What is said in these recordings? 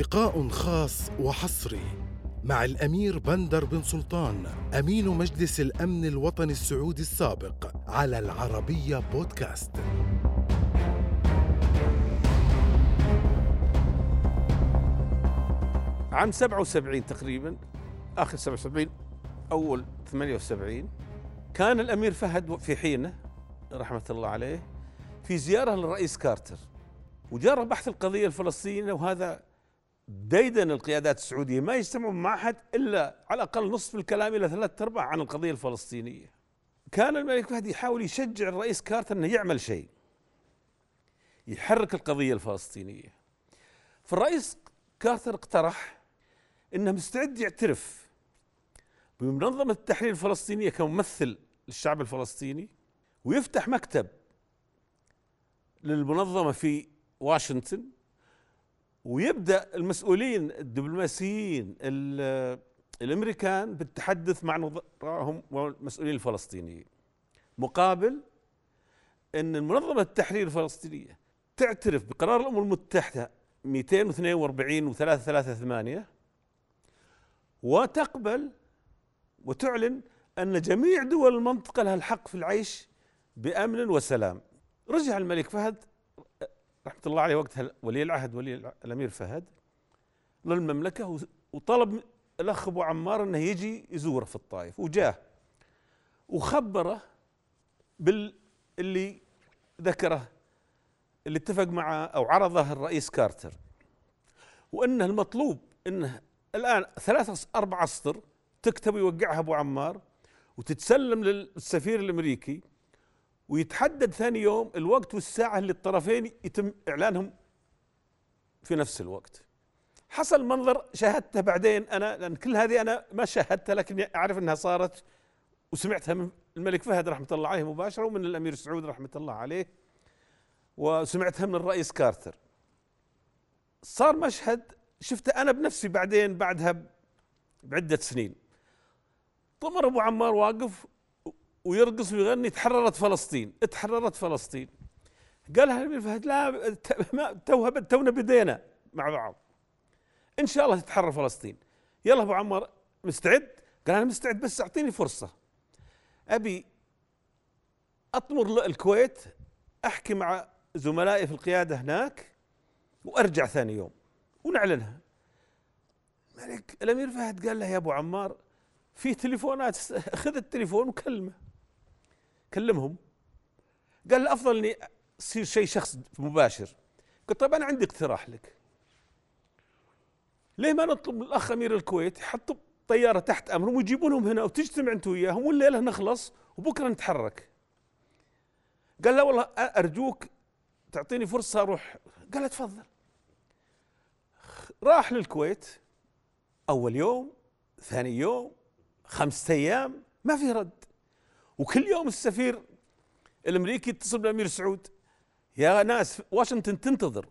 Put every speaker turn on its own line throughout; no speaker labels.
لقاء خاص وحصري مع الأمير بندر بن سلطان أمين مجلس الأمن الوطني السعودي السابق على العربية بودكاست.
عام 77 تقريبا آخر 77 أول 78 كان الأمير فهد في حينه رحمة الله عليه في زيارة للرئيس كارتر وجرى بحث القضية الفلسطينية وهذا ديدن القيادات السعودية ما يجتمعوا مع أحد إلا على الأقل نصف الكلام إلى ثلاث أرباع عن القضية الفلسطينية. كان الملك فهد يحاول يشجع الرئيس كارتر إنه يعمل شيء. يحرك القضية الفلسطينية. فالرئيس كارتر اقترح إنه مستعد يعترف بمنظمة التحرير الفلسطينية كممثل للشعب الفلسطيني ويفتح مكتب للمنظمة في واشنطن ويبدأ المسؤولين الدبلوماسيين الأمريكان بالتحدث مع نظرائهم والمسؤولين الفلسطينيين مقابل إن المنظمه التحرير الفلسطينية تعترف بقرار الأمم المتحدة 242 و338 وتقبل وتعلن أن جميع دول المنطقة لها الحق في العيش بأمن وسلام. رجع الملك فهد رحمة الله عليه وقتها ولي العهد ولي الأمير فهد للمملكه وطلب الأخ أبو عمار إنه يجي يزوره في الطائف وجاه. وخبره باللي ذكره اللي اتفق معه أو عرضه الرئيس كارتر. وإنه المطلوب إنه الآن ثلاثة أربع اسطر تكتب ويوقعها أبو عمار وتتسلم للسفير الأمريكي. ويتحدد ثاني يوم الوقت والساعة اللي الطرفين يتم إعلانهم في نفس الوقت. حصل منظر شاهدته بعدين أنا لأن كل هذه أنا ما شاهدتها لكن أعرف أنها صارت وسمعتها من الملك فهد رحمة الله عليه مباشرة ومن الأمير سعود رحمة الله عليه وسمعتها من الرئيس كارتر. صار مشهد شفته أنا بنفسي بعدين بعدها بعدة سنين. طمر أبو عمار واقف ويرقص ويغني تحررت فلسطين تحررت فلسطين. قالها الامير فهد لا توها تونا بدينا مع بعض. إن شاء الله تتحرر فلسطين. يلا أبو عمر مستعد؟ قال أنا مستعد بس أعطيني فرصة. أبي أطمر الكويت أحكي مع زملائي في القيادة هناك وأرجع ثاني يوم ونعلنها. ملك الأمير فهد قال له يا أبو عمار في تليفونات خذ التليفون وكلمه. كلمهم. قال الافضل إني يصير شيء شخص مباشر. قلت طيب أنا عندي اقتراح لك. ليه ما نطلب من الأخ أمير الكويت يحطوا طيارة تحت أمرهم ويجيبونهم هنا وتجتمع أنت وياهم والليله نخلص وبكرة نتحرك. قال لا والله أرجوك تعطيني فرصة أروح. قال تفضل. راح للكويت. أول يوم ثاني يوم خمسة أيام ما في رد. وكل يوم السفير الأمريكي يتصل بالأمير سعود. يا ناس واشنطن تنتظر.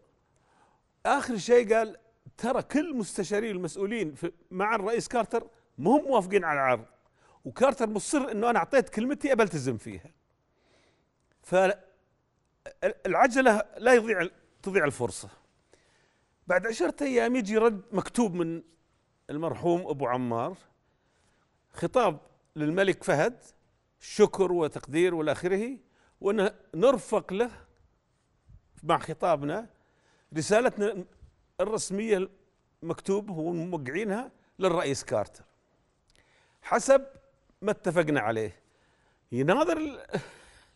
آخر شيء قال ترى كل مستشارين المسؤولين مع الرئيس كارتر مو هم موافقين على العرض. وكارتر مصر إنه أنا أعطيت كلمتي ابى التزم فيها فالعجله لا يضيع تضيع الفرصة. بعد عشرة أيام يجي رد مكتوب من المرحوم أبو عمار خطاب للملك فهد شكر وتقدير والى اخره ونرفق له مع خطابنا رسالتنا الرسمية المكتوب هو موقعينها للرئيس كارتر. حسب ما اتفقنا عليه. يناظر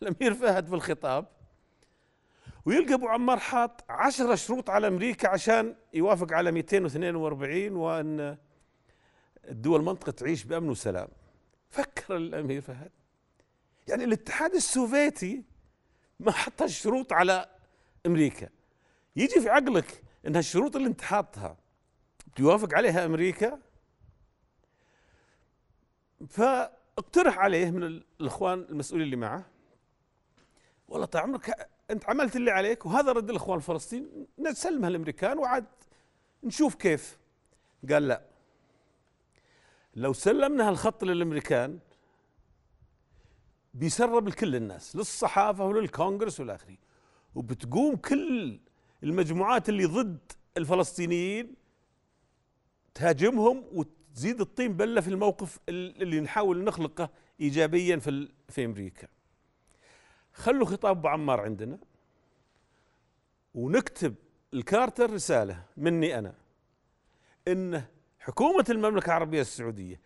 الأمير فهد في الخطاب ويلقى أبو عمار حاط عشرة شروط على أمريكا عشان يوافق على 242 وأن الدول المنطقة تعيش بأمن وسلام. فكر الأمير فهد. يعني الاتحاد السوفيتي ما حط الشروط على أمريكا. يجي في عقلك إن الشروط اللي أنت حاطها بتوافق عليها أمريكا؟ فاقترح عليه من الإخوان المسؤولين اللي معه. والله طال عمرك أنت عملت اللي عليك وهذا رد الإخوان الفلسطينيين. نسلمها الامريكان وعاد نشوف كيف. قال لا. لو سلمنا هالخط للأمريكان بيسرب لكل الناس للصحافة وللكونغرس والى اخره وبتقوم كل المجموعات اللي ضد الفلسطينيين تهاجمهم وتزيد الطين بلة في الموقف اللي نحاول نخلقه ايجابيا في في أمريكا. خلوا خطاب أبو عمار عندنا ونكتب لكارتر رساله مني أنا. إن حكومة المملكة العربية السعودية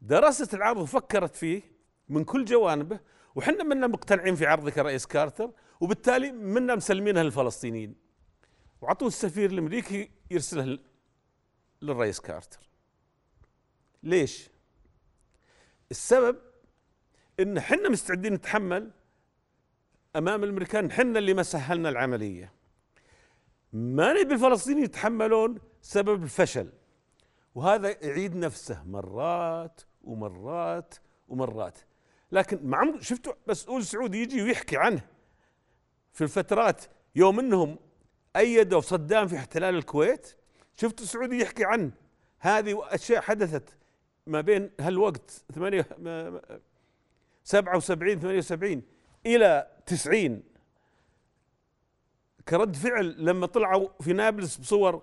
درست العرض وفكرت فيه من كل جوانبه وحنا منا مقتنعين في عرضك رئيس كارتر وبالتالي منا مسلمينها للفلسطينيين وعطوا السفير الأمريكي يرسله للرئيس كارتر. ليش؟ السبب إن حنا مستعدين نتحمل أمام الأمريكان حنا اللي ما سهلنا العملية. ما نبي الفلسطينيين يتحملون سبب الفشل. وهذا يعيد نفسه مرات ومرات ومرات. لكن مع شفتوا مسؤول سعودي يجي ويحكي عنه. في الفترات يوم إنهم أيدوا صدام في احتلال الكويت شفتوا السعودي يحكي عن هذه أشياء حدثت ما بين هالوقت 8 77 78 إلى 90 كرد فعل لما طلعوا في نابلس بصور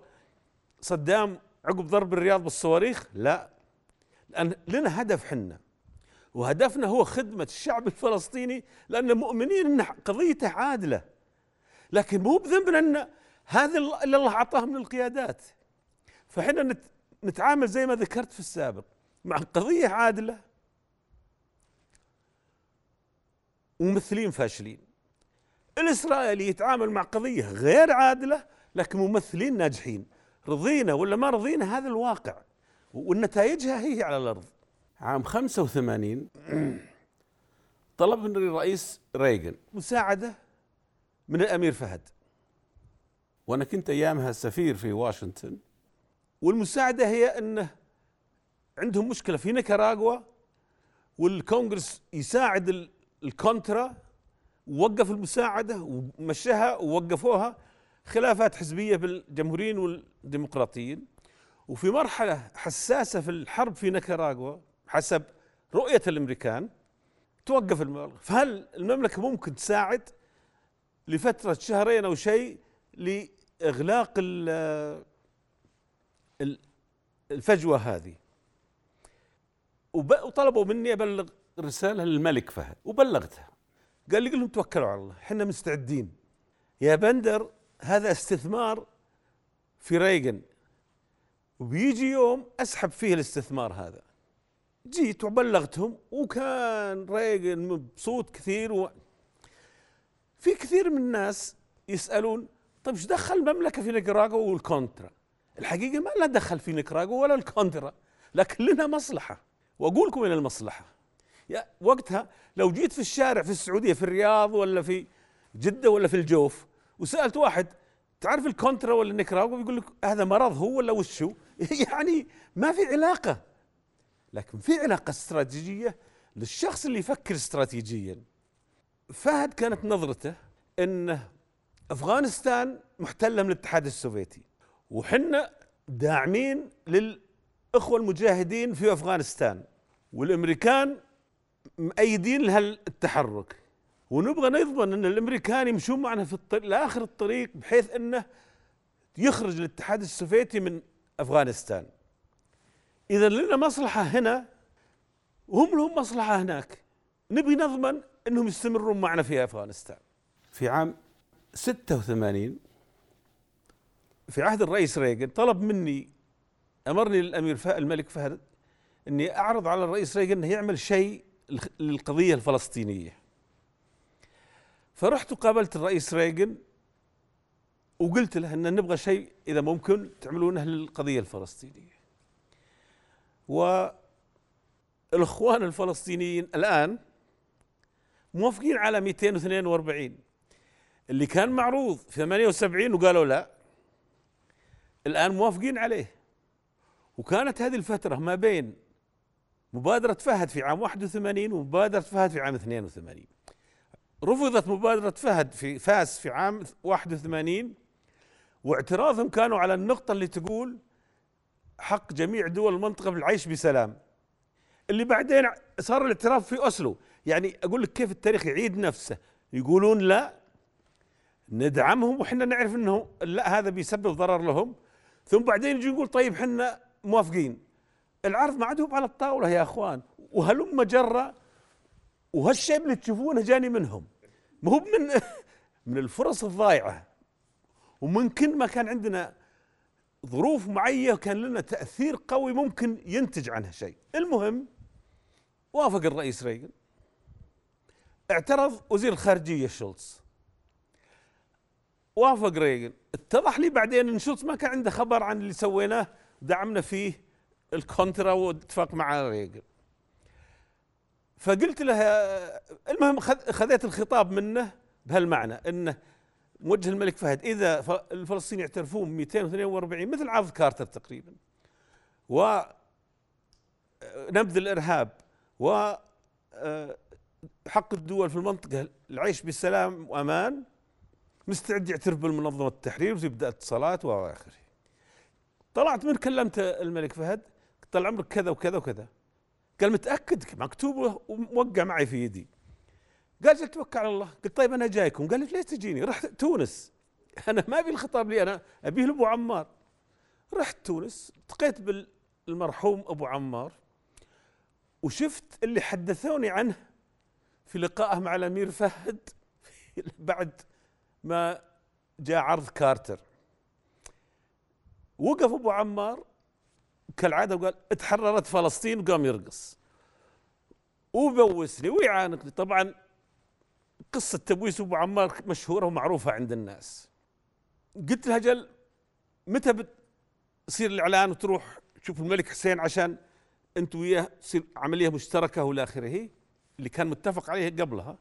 صدام عقب ضرب الرياض بالصواريخ؟ لا. لأن لنا هدف حنا. وهدفنا هو خدمة الشعب الفلسطيني لأن مؤمنين إن قضيته عادلة. لكن مو بذنبنا إن هذا اللي الله أعطاه من القيادات. فحنا نتعامل زي ما ذكرت في السابق مع قضية عادلة وممثلين فاشلين. الإسرائيلي يتعامل مع قضية غير عادلة لكن ممثلين ناجحين. رضينا ولا ما رضينا هذا الواقع والنتائجها هي على الأرض. عام 85 طلب من الرئيس ريغن مساعدة من الأمير فهد. وأنا كنت أيامها سفير في واشنطن. والمساعدة هي انه عندهم مشكلة في نيكاراغوا والكونغرس يساعد الكونترا ووقف المساعدة ومشاها ووقفوها خلافات حزبية بالجمهوريين والديمقراطيين. وفي مرحلة حساسة في الحرب في نيكاراغوا حسب رؤية الأمريكان توقف المملكه فهل المملكة ممكن تساعد لفترة شهرين أو شيء لإغلاق الفجوة هذه؟ وطلبوا مني أبلغ رسالة للملك فهد وبلغتها. قال لي لهم توكلوا على الله إحنا مستعدين. يا بندر هذا استثمار في ريغن. وبيجي يوم أسحب فيه الاستثمار هذا. جيت وبلغتهم وكان ريغن مبسوط كثير و في كثير من الناس يسألون طيب إيش دخل المملكة في نيكاراغوا والكونترا؟ الحقيقة ما لنا دخل في نيكاراغوا ولا الكونترا لكن لنا مصلحة. وأقول لكم وين المصلحة. يا وقتها لو جيت في الشارع في السعودية في الرياض ولا في جدة ولا في الجوف وسألت واحد تعرف الكونترا ولا النيكاراغوا بيقول لك هذا مرض هو ولا وش هو؟ يعني ما في علاقة. لكن في علاقة استراتيجية للشخص اللي يفكر استراتيجيا. فهد كانت نظرته انه أفغانستان محتلة من الاتحاد السوفيتي وحنا داعمين للأخوة المجاهدين في أفغانستان والأمريكان مأيدين لهالتحرك ونبغى نضمن إن الأمريكان يمشون معنا في الطريق لآخر الطريق بحيث إنه يخرج الاتحاد السوفيتي من أفغانستان. إذا لنا مصلحة هنا وهم لهم مصلحة هناك. نبي نضمن إنهم يستمرون معنا في أفغانستان. في عام 86 في عهد الرئيس ريغن طلب مني أمرني الامير الملك فهد إني أعرض على الرئيس ريغن إنه يعمل شيء للقضية الفلسطينية. فرحت وقابلت الرئيس ريغن وقلت له إن نبغى شيء إذا ممكن تعملونه للقضية الفلسطينية. والإخوان الفلسطينيين الآن موافقين على 242 اللي كان معروض في 78 وقالوا لا الآن موافقين عليه. وكانت هذه الفترة ما بين مبادرة فهد في عام 81 ومبادرة فهد في عام 82 رفضت مبادرة فهد في فاس في عام 81 واعتراضهم كانوا على النقطة اللي تقول حق جميع دول المنطقة بالعيش بسلام. اللي بعدين صار الاعتراف في أسلو يعني أقول لك كيف التاريخ يعيد نفسه. يقولون لا ندعمهم وحنا نعرف إنه لا هذا بيسبب ضرر لهم. ثم بعدين يجي يقول طيب حنا موافقين. العرض معدوب على الطاولة يا أخوان. وهلم جرة وهالشيء اللي تشوفونه جاني منهم. مو هو من من الفرص الضايعة. ومن كل ما كان عندنا ظروف معينة كان لنا تأثير قوي ممكن ينتج عنها شيء. المهم وافق الرئيس ريغن اعترض وزير الخارجية شولتز. وافق ريغن اتضح لي بعدين إن شولتز ما كان عنده خبر عن اللي سويناه دعمنا فيه الكونترا واتفاق مع ريغن فقلت له المهم خذيت الخطاب منه بهالمعنى إنه موجه الملك فهد إذا الفلسطينيين يعترفون 242 مثل عرض كارتر تقريبا و نبذ الإرهاب و آه، حق الدول في المنطقة العيش بسلام وأمان مستعد يعترف بالمنظمة التحرير ويبدأ اتصالات والى آخره. طلعت من كلمت الملك فهد طال عمرك كذا وكذا وكذا. قال متأكد مكتوب وموقع معي في يدي. قال جل توكل على الله. قلت طيب أنا جايكم. قال لي ليش تجيني؟ رحت تونس. أنا ما أبي الخطاب لي أنا أبيه لأبو عمار. رحت تونس التقيت بالمرحوم أبو عمار وشفت اللي حدثوني عنه في لقائه مع الأمير فهد بعد ما جاء عرض كارتر. وقف أبو عمار كالعادة وقال اتحررت فلسطين وقام يرقص. وبوسني ويعانقني طبعا قصة تبويس أبو عمار مشهورة ومعروفة عند الناس. قلت لها جل متى بتصير الإعلان وتروح تشوف الملك حسين عشان أنت وياه تصير عملية مشتركة وإلى آخره؟ اللي كان متفق عليه قبلها.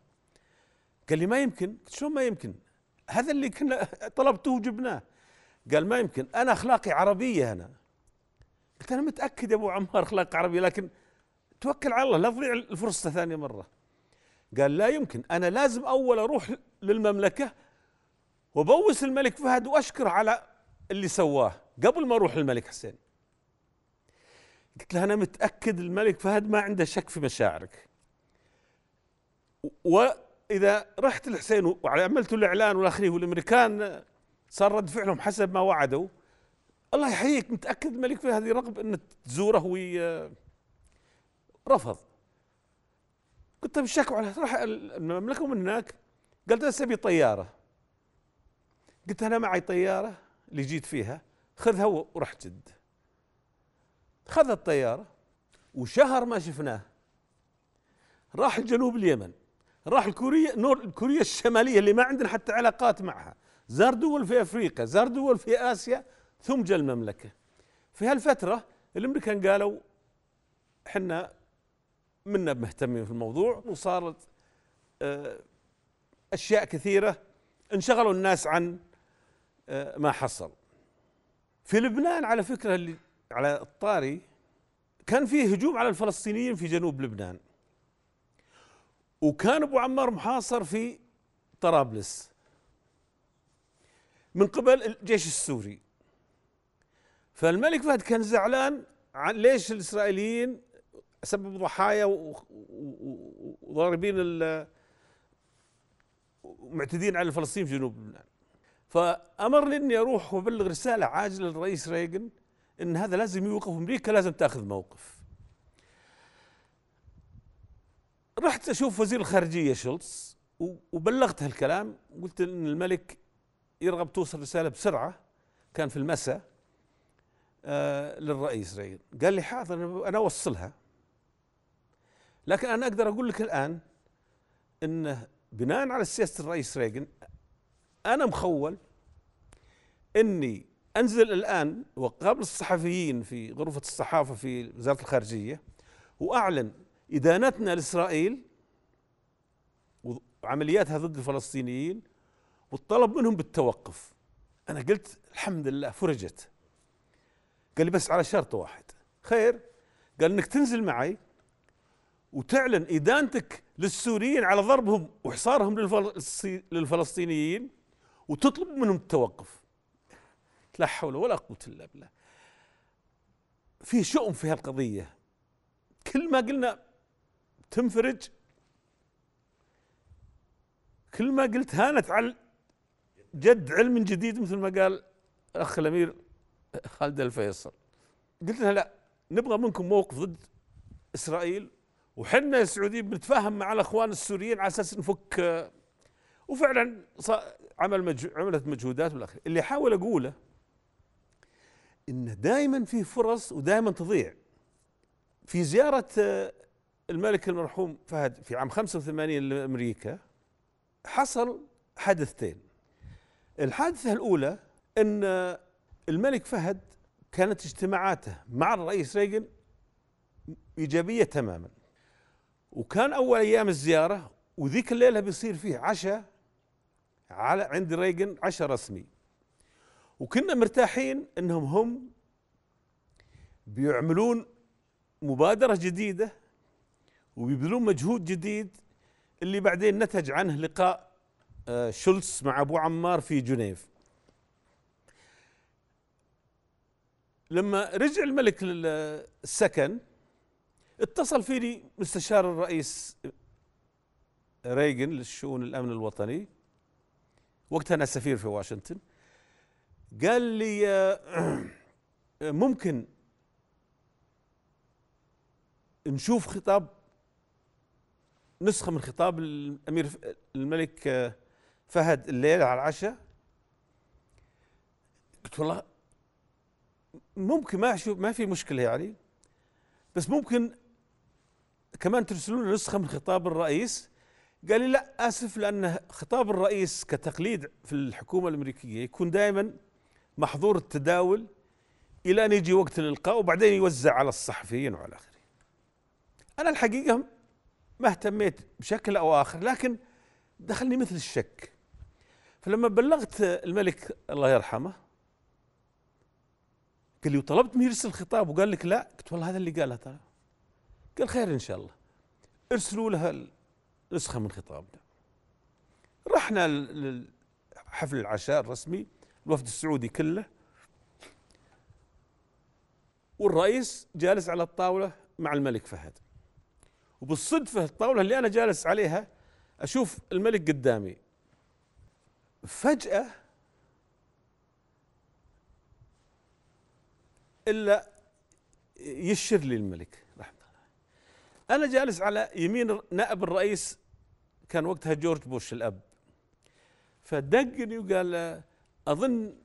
قال لي ما يمكن. قلت شلون ما يمكن؟ هذا اللي كنا طلبته وجبناه. قال ما يمكن. أنا أخلاقي عربية أنا. قلت أنا متأكد يا أبو عمار أخلاق عربية لكن توكل على الله لا تضيع الفرصة ثانية مرة. قال لا يمكن أنا لازم أول أروح للمملكة وبوس الملك فهد وأشكر على اللي سواه قبل ما أروح للملك حسين. قلت له أنا متأكد الملك فهد ما عنده شك في مشاعرك. وإذا رحت لحسين وعملت الإعلان والآخرين والأمريكان صار رد فعلهم حسب ما وعدوا الله يحييك متأكد الملك فهد يرغب أن تزوره رفض. قلت طيب على راح المملكة من هناك؟ قالت بس ابي طيارة. قلت أنا معي طيارة اللي جيت فيها خذها ورحت جد. خذ الطيارة وشهر ما شفناه. راح الجنوب اليمن راح الكوريا نور كوريا الشمالية اللي ما عندنا حتى علاقات معها. زار دول في أفريقيا زار دول في آسيا ثم جاء المملكة. في هالفترة الأمريكان قالوا إحنا منا مهتمين في الموضوع وصارت آه، أشياء كثيرة انشغلوا الناس عن آه، ما حصل. في لبنان على فكرة اللي على الطاري كان فيه هجوم على الفلسطينيين في جنوب لبنان. وكان أبو عمار محاصر في طرابلس. من قبل الجيش السوري. فالملك فهد كان زعلان عن ليش الإسرائيليين سبب ضحايا وضاربين معتدين على الفلسطينيين في جنوب لبنان. فامرني إني أروح وأبلغ رسالة عاجلة للرئيس ريغن إن هذا لازم يوقف أمريكا لازم تأخذ موقف. رحت أشوف وزير الخارجية شولتز وبلغت هالكلام. قلت إن الملك يرغب توصل رسالة بسرعة كان في المساء آه للرئيس ريغن قال لي حاضر أنا أوصلها. لكن أنا أقدر أقول لك الآن انه بناء على سياسة الرئيس ريغن أنا مخول إني أنزل الآن وقابل الصحفيين في غرفة الصحافة في وزارة الخارجية وأعلن إدانتنا لإسرائيل وعملياتها ضد الفلسطينيين والطلب منهم بالتوقف. أنا قلت الحمد لله فرجت. قال لي بس على شرط واحد. خير قال إنك تنزل معي وتعلن إدانتك للسوريين على ضربهم وحصارهم للفلسطينيين وتطلب منهم التوقف. لا حول ولا قوة إلا بالله. في شؤم في هالقضية. كل ما قلنا تنفرج كل ما قلت هانت على جد علم جديد مثل ما قال الأخ الأمير خالد الفيصل. قلت لها لا نبغى منكم موقف ضد إسرائيل وحنا السعوديين بنتفاهم مع الأخوان السوريين على أساس نفك وفعلا عمل مجهو عملت مجهودات بالاخير اللي احاول أقوله إنه دائما في فرص ودائما تضيع. في زيارة الملك المرحوم فهد في عام 85 لأمريكا حصل حدثتين الحادثة الأولى إن الملك فهد كانت اجتماعاته مع الرئيس ريغن إيجابية تماما. وكان أول أيام الزيارة وذيك الليلة بيصير فيه عشاء على عند ريغن عشاء رسمي. وكنا مرتاحين إنهم هم بيعملون مبادرة جديدة وبيبذلون مجهود جديد اللي بعدين نتج عنه لقاء آه، شولتز مع أبو عمار في جنيف. لما رجع الملك للسكن اتصل فيني مستشار الرئيس ريغن للشؤون الأمن الوطني. وقتها أنا سفير في واشنطن. قال لي آه، ممكن نشوف خطاب نسخة من خطاب الأمير الملك آه، فهد الليلة على العشاء. قلت والله ممكن ما ما في مشكلة يعني. بس ممكن كمان ترسلون نسخة من خطاب الرئيس قال لي لا آسف لأن خطاب الرئيس كتقليد في الحكومة الأمريكية يكون دائما محظور التداول إلى أن يجي وقت الالقاء وبعدين يوزع على الصحفيين وعلى اخره. أنا الحقيقة ما اهتميت بشكل أو آخر لكن دخلني مثل الشك. فلما بلغت الملك الله يرحمه قال لي وطلبت من يرسل خطاب وقال لك لا قلت والله هذا اللي قاله ترى قال خير إن شاء الله. ارسلوا لها نسخه من خطابنا. رحنا لحفل العشاء الرسمي الوفد السعودي كله. والرئيس جالس على الطاولة مع الملك فهد. وبالصدفة الطاولة اللي أنا جالس عليها أشوف الملك قدامي. فجأة إلا يشر لي الملك. أنا جالس على يمين نائب الرئيس كان وقتها جورج بوش الأب. فدقني وقال أظن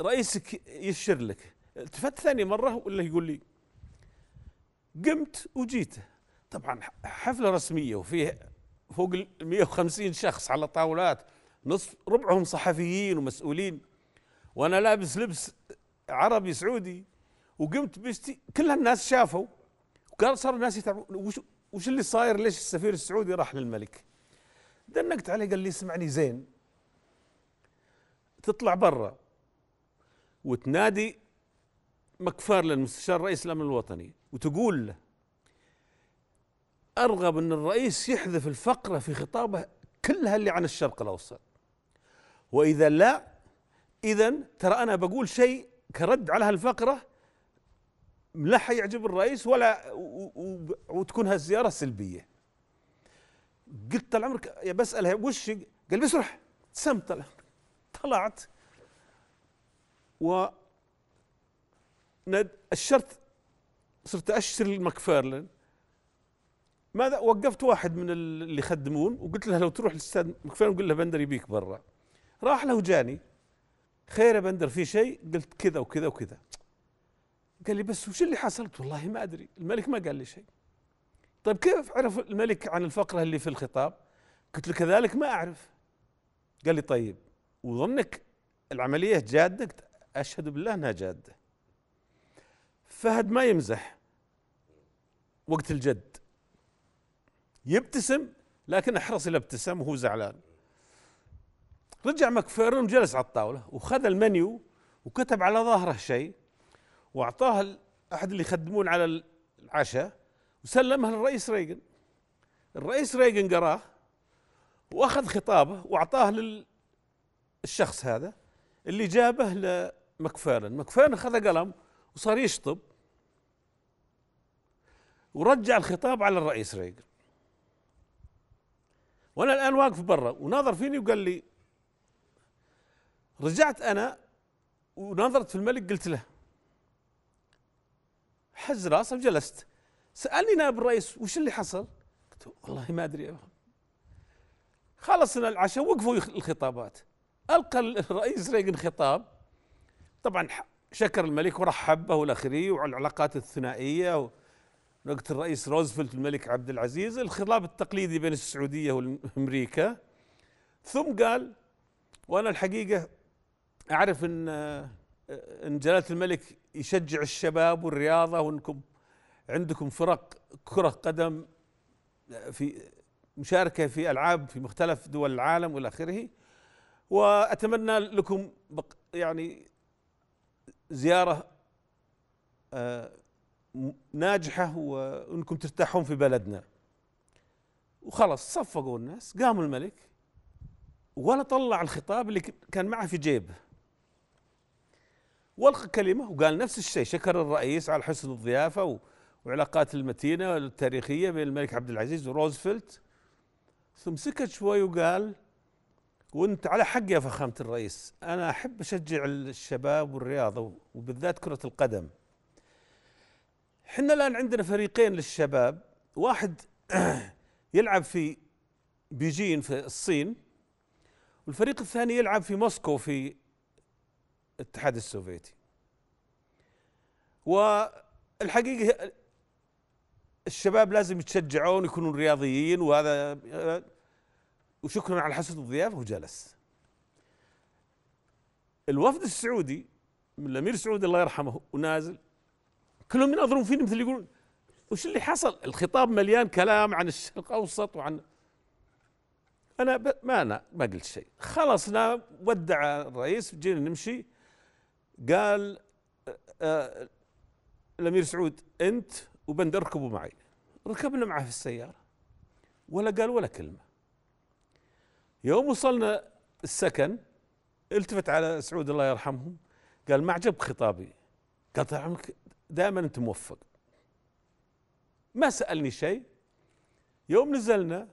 رئيسك يشر لك. التفت ثاني مرة ولا يقول لي؟ قمت وجيت. طبعا حفلة رسمية وفيه فوق ال 150 شخص على طاولات نصف ربعهم صحفيين ومسؤولين. وأنا لابس لبس عربي سعودي وقمت بشتي. كل الناس شافوا. وقال صار الناس يتعبون وش, وش اللي صاير؟ ليش السفير السعودي راح للملك؟ دنقت عليه قال لي اسمعني زين. تطلع برا وتنادي مكفارلن مستشار رئيس الأمن الوطني وتقول له أرغب أن الرئيس يحذف الفقرة في خطابه كلها اللي عن الشرق الأوسط. وإذا لا اذا ترى أنا بقول شيء كرد على هالفقرة لا حيعجب الرئيس ولا وتكون هالزياره سلبية. قلت طال عمرك بساله وش قال بس روح سم طال طلعت. و الشرط صرت أشتري المكفارلن. ماذا؟ وقفت واحد من اللي يخدمون وقلت له لو تروح للأستاذ مكفارلن قل له بندر يبيك برا. راح له جاني خير يا بندر في شيء؟ قلت كذا وكذا وكذا. قال لي بس وش اللي حصلت؟ والله ما أدري. الملك ما قال لي شيء. طيب كيف عرف الملك عن الفقرة اللي في الخطاب؟ قلت له كذلك ما أعرف. قال لي طيب وظنك العملية جادة؟ أشهد بالله أنها جادة. فهد ما يمزح وقت الجد. يبتسم لكن أحرص إلى ابتسم وهو زعلان. رجع مكفيرون جلس على الطاولة وخذ المنيو وكتب على ظهره شيء. واعطاه أحد اللي يخدمون على العشاء وسلمها للرئيس ريغن الرئيس ريغن قراه وأخذ خطابه وأعطاه للشخص هذا اللي جابه لمكفيرن مكفيرن اخذ قلم وصار يشطب ورجع الخطاب على الرئيس ريغن وأنا الآن واقف برا وناظر فيني وقال لي رجعت أنا ونظرت في الملك قلت له حز راسه وجلست. سألني نائب الرئيس وش اللي حصل؟ قلت والله ما أدري. خلصنا العشاء وقفوا الخطابات. ألقى الرئيس ريغن خطاب طبعا شكر الملك ورحب والى اخره وعلى العلاقات الثنائية وقت الرئيس روزفلت الملك عبد العزيز. الخطاب التقليدي بين السعودية وامريكا ثم قال وأنا الحقيقة أعرف إن إن جلالة الملك يشجع الشباب والرياضة وإنكم عندكم فرق كرة قدم في مشاركة في ألعاب في مختلف دول العالم والى آخره. وأتمنى لكم يعني زيارة آه، ناجحة وإنكم ترتاحون في بلدنا. وخلص صفقوا الناس قام الملك ولا طلع الخطاب اللي كان معه في جيبه. والقى كلمة وقال نفس الشيء شكر الرئيس على حسن الضيافة وعلاقات المتينة والتاريخيه بين الملك عبد العزيز وروزفلت. ثم سكت شوي وقال وأنت على حق يا فخامة الرئيس أنا أحب أشجع الشباب والرياضة وبالذات كرة القدم. إحنا الآن عندنا فريقين للشباب واحد يلعب في بيجين في الصين والفريق الثاني يلعب في موسكو في الاتحاد السوفيتي. والحقيقة الشباب لازم يتشجعون يكونون رياضيين وهذا وشكرا على حسن الضيافه وجلس الوفد السعودي من الأمير سعود الله يرحمه ونازل كلهم يناظرون فيني مثل يقولون وش اللي حصل؟ الخطاب مليان كلام عن الشرق الأوسط وعن أنا ما أنا ما قلت شيء. خلصنا ودع الرئيس جينا نمشي. قال آه, آه، الأمير سعود أنت وبندر اركبوا معي. ركبنا معه في السيارة ولا قال ولا كلمة. يوم وصلنا السكن التفت على سعود الله يرحمهم قال ما عجبك خطابي؟ قال طال عمرك دائما أنت موفق. ما سألني شيء. يوم نزلنا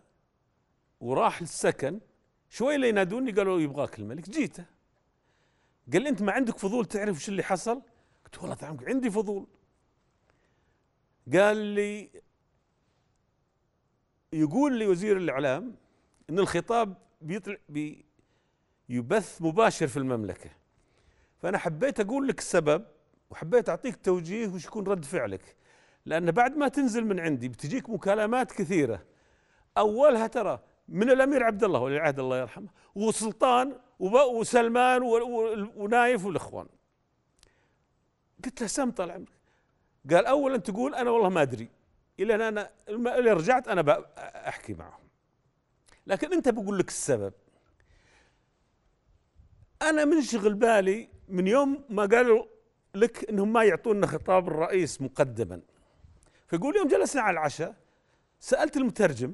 وراح السكن شوي اللي ينادوني قالوا يبغاك الملك. جيته. قال لي أنت ما عندك فضول تعرف وش اللي حصل؟ قلت والله عمرك عندي فضول. قال لي يقول لي وزير الإعلام إن الخطاب بيطلع بي يبث مباشر في المملكة. فأنا حبيت أقول لك السبب وحبيت أعطيك توجيه وش يكون رد فعلك. لأن بعد ما تنزل من عندي بتجيك مكالمات كثيرة. أولها ترى من الأمير عبد الله ولي العهد الله يرحمه وسلطان وسلمان ونايف والإخوان. قلت له سم طال عمرك. قال اولا تقول أنا والله ما أدري. إلى أنا اللي رجعت أنا أحكي معهم. لكن أنت بقول لك السبب. أنا منشغل بالي من يوم ما قالوا لك إنهم ما يعطونا خطاب الرئيس مقدما. فيقول يوم جلسنا على العشاء سألت المترجم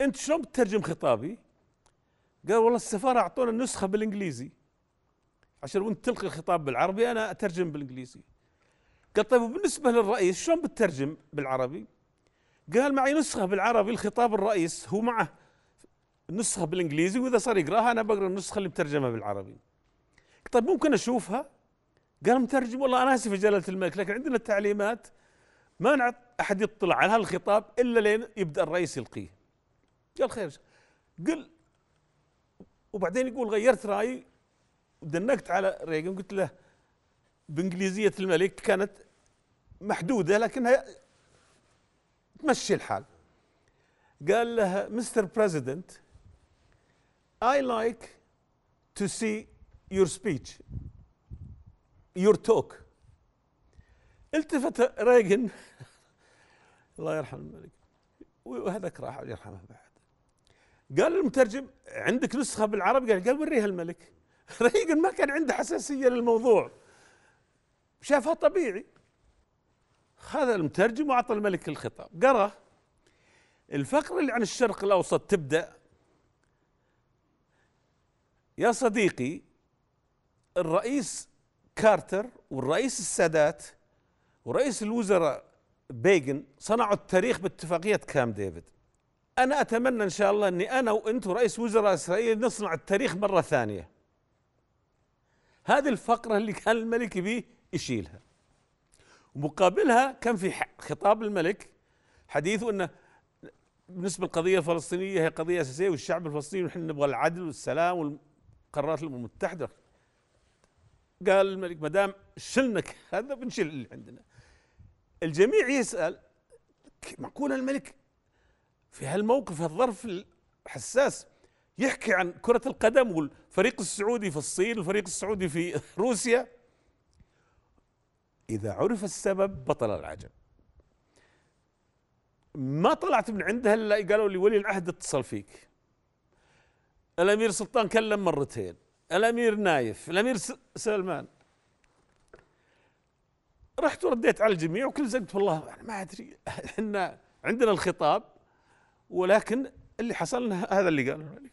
أنت شلون بتترجم خطابي؟ قال والله السفارة أعطونا النسخة بالإنجليزي. عشان وأنت تلقي الخطاب بالعربي أنا أترجم بالإنجليزي. قال طيب وبالنسبة للرئيس شلون بتترجم بالعربي؟ قال معي نسخة بالعربي الخطاب الرئيس هو معه نسخة بالإنجليزي وإذا صار يقراها أنا بقرأ النسخة اللي مترجمة بالعربي. طيب ممكن أشوفها؟ قال مترجم والله أنا آسف يا جلالة الملك لكن عندنا التعليمات ما نعط أحد يطلع على هالخطاب إلا لين يبدأ الرئيس يلقيه. قال خير. قل وبعدين يقول غيرت رأيي ودنقت على ريغن قلت له بإنجليزية الملك كانت محدودة لكنها تمشي الحال. قال له مستر بريزيدنت I like to see your speech your talk. التفت ريغن الله يرحم الملك. وهذاك راح يرحمه بعد. قال المترجم عندك نسخة بالعربي؟ قال قال وريها الملك. ريغن ما كان عنده حساسية للموضوع. شافها طبيعي. خذ المترجم وأعطى الملك الخطاب. قرأ. الفقرة اللي عن الشرق الأوسط تبدأ. يا صديقي الرئيس كارتر والرئيس السادات ورئيس الوزراء بيغن صنعوا التاريخ باتفاقية كام ديفيد. أنا أتمنى إن شاء الله أني أنا وأنت ورئيس وزراء إسرائيل نصنع التاريخ مرة ثانية. هذه الفقرة اللي كان الملك يبيه يشيلها. ومقابلها كان في خطاب الملك حديثه إنه بالنسبة للقضية الفلسطينية هي قضية أساسية والشعب الفلسطيني ونحن نبغى العدل والسلام والقرارات الامم المتحده قال الملك ما دام شلنا هذا بنشيل اللي عندنا. الجميع يسأل معقول الملك في هالموقف هالظرف الحساس يحكي عن كرة القدم والفريق السعودي في الصين والفريق السعودي في روسيا. إذا عرف السبب بطل العجب ما طلعت من عندها إلا قالوا لي ولي العهد اتصل فيك. الأمير سلطان كلم مرتين. الأمير نايف الأمير سلمان. رحت ورديت على الجميع وكل زقت والله ما أدري إحنا عندنا الخطاب. ولكن اللي حصل هذا اللي قاله لك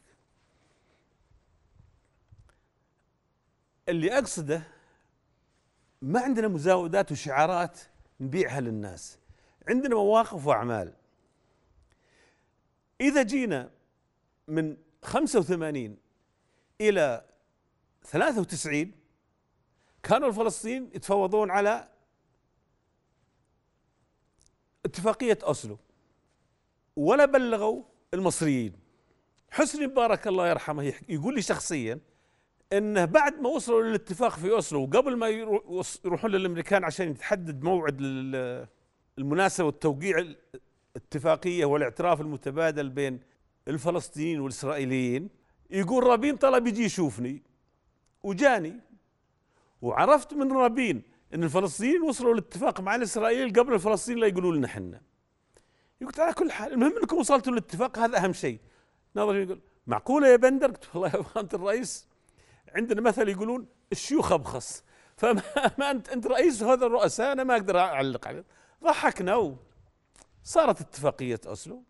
اللي أقصده ما عندنا مزاودات وشعارات نبيعها للناس. عندنا مواقف وأعمال. إذا جينا من 85 إلى 93 كانوا الفلسطين يتفاوضون على اتفاقية أوسلو. ولا بلغوا المصريين. حسني مبارك الله يرحمه يقول لي شخصيا إنه بعد ما وصلوا للاتفاق في أوسلو وقبل ما يروحون للأمريكان عشان يتحدد موعد المناسبة والتوقيع الاتفاقية والاعتراف المتبادل بين الفلسطينيين والإسرائيليين يقول رابين طلب يجي يشوفني وجاني وعرفت من رابين إن الفلسطينيين وصلوا لاتفاق مع الإسرائيليين قبل الفلسطينيين لا يقولوا لنا إحنا. قلت على كل حال المهم إنكم وصلتوا للاتفاق هذا أهم شيء. ناظر يقول معقولة يا بندر؟ قلت والله يا فهمت الرئيس. عندنا مثل يقولون الشيوخ أبخص. فما ما أنت أنت رئيس هذا الرؤساء أنا ما أقدر أعلق عليه. ضحكنا صارت اتفاقية أوسلو.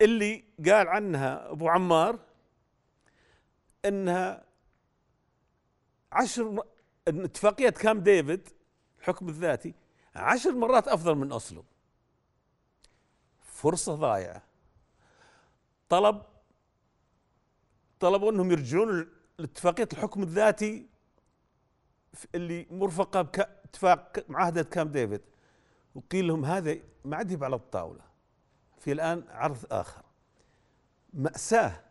اللي قال عنها أبو عمار إنها عشر اتفاقية كام ديفيد الحكم الذاتي عشر مرات أفضل من أوسلو. فرصة ضايعة. طلب طلبوا أنهم يرجعون لاتفاقية الحكم الذاتي اللي مرفقة باتفاق معاهدة كام ديفيد. وقيل لهم هذا ما عاد على الطاولة. في الآن عرض آخر. مأساة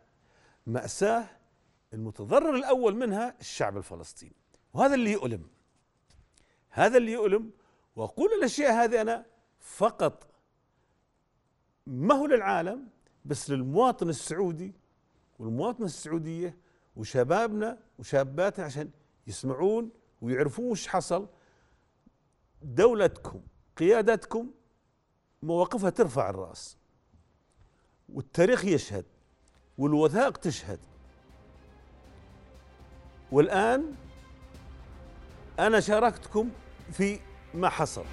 مأساة المتضرر الأول منها الشعب الفلسطيني. وهذا اللي يؤلم. هذا اللي يؤلم. وأقول الأشياء هذه أنا فقط ما هو للعالم بس للمواطن السعودي والمواطنة السعودية وشبابنا وشاباتنا عشان يسمعون ويعرفون وش حصل. دولتكم قيادتكم مواقفها ترفع الرأس والتاريخ يشهد والوثائق تشهد. والآن أنا شاركتكم في ما حصل.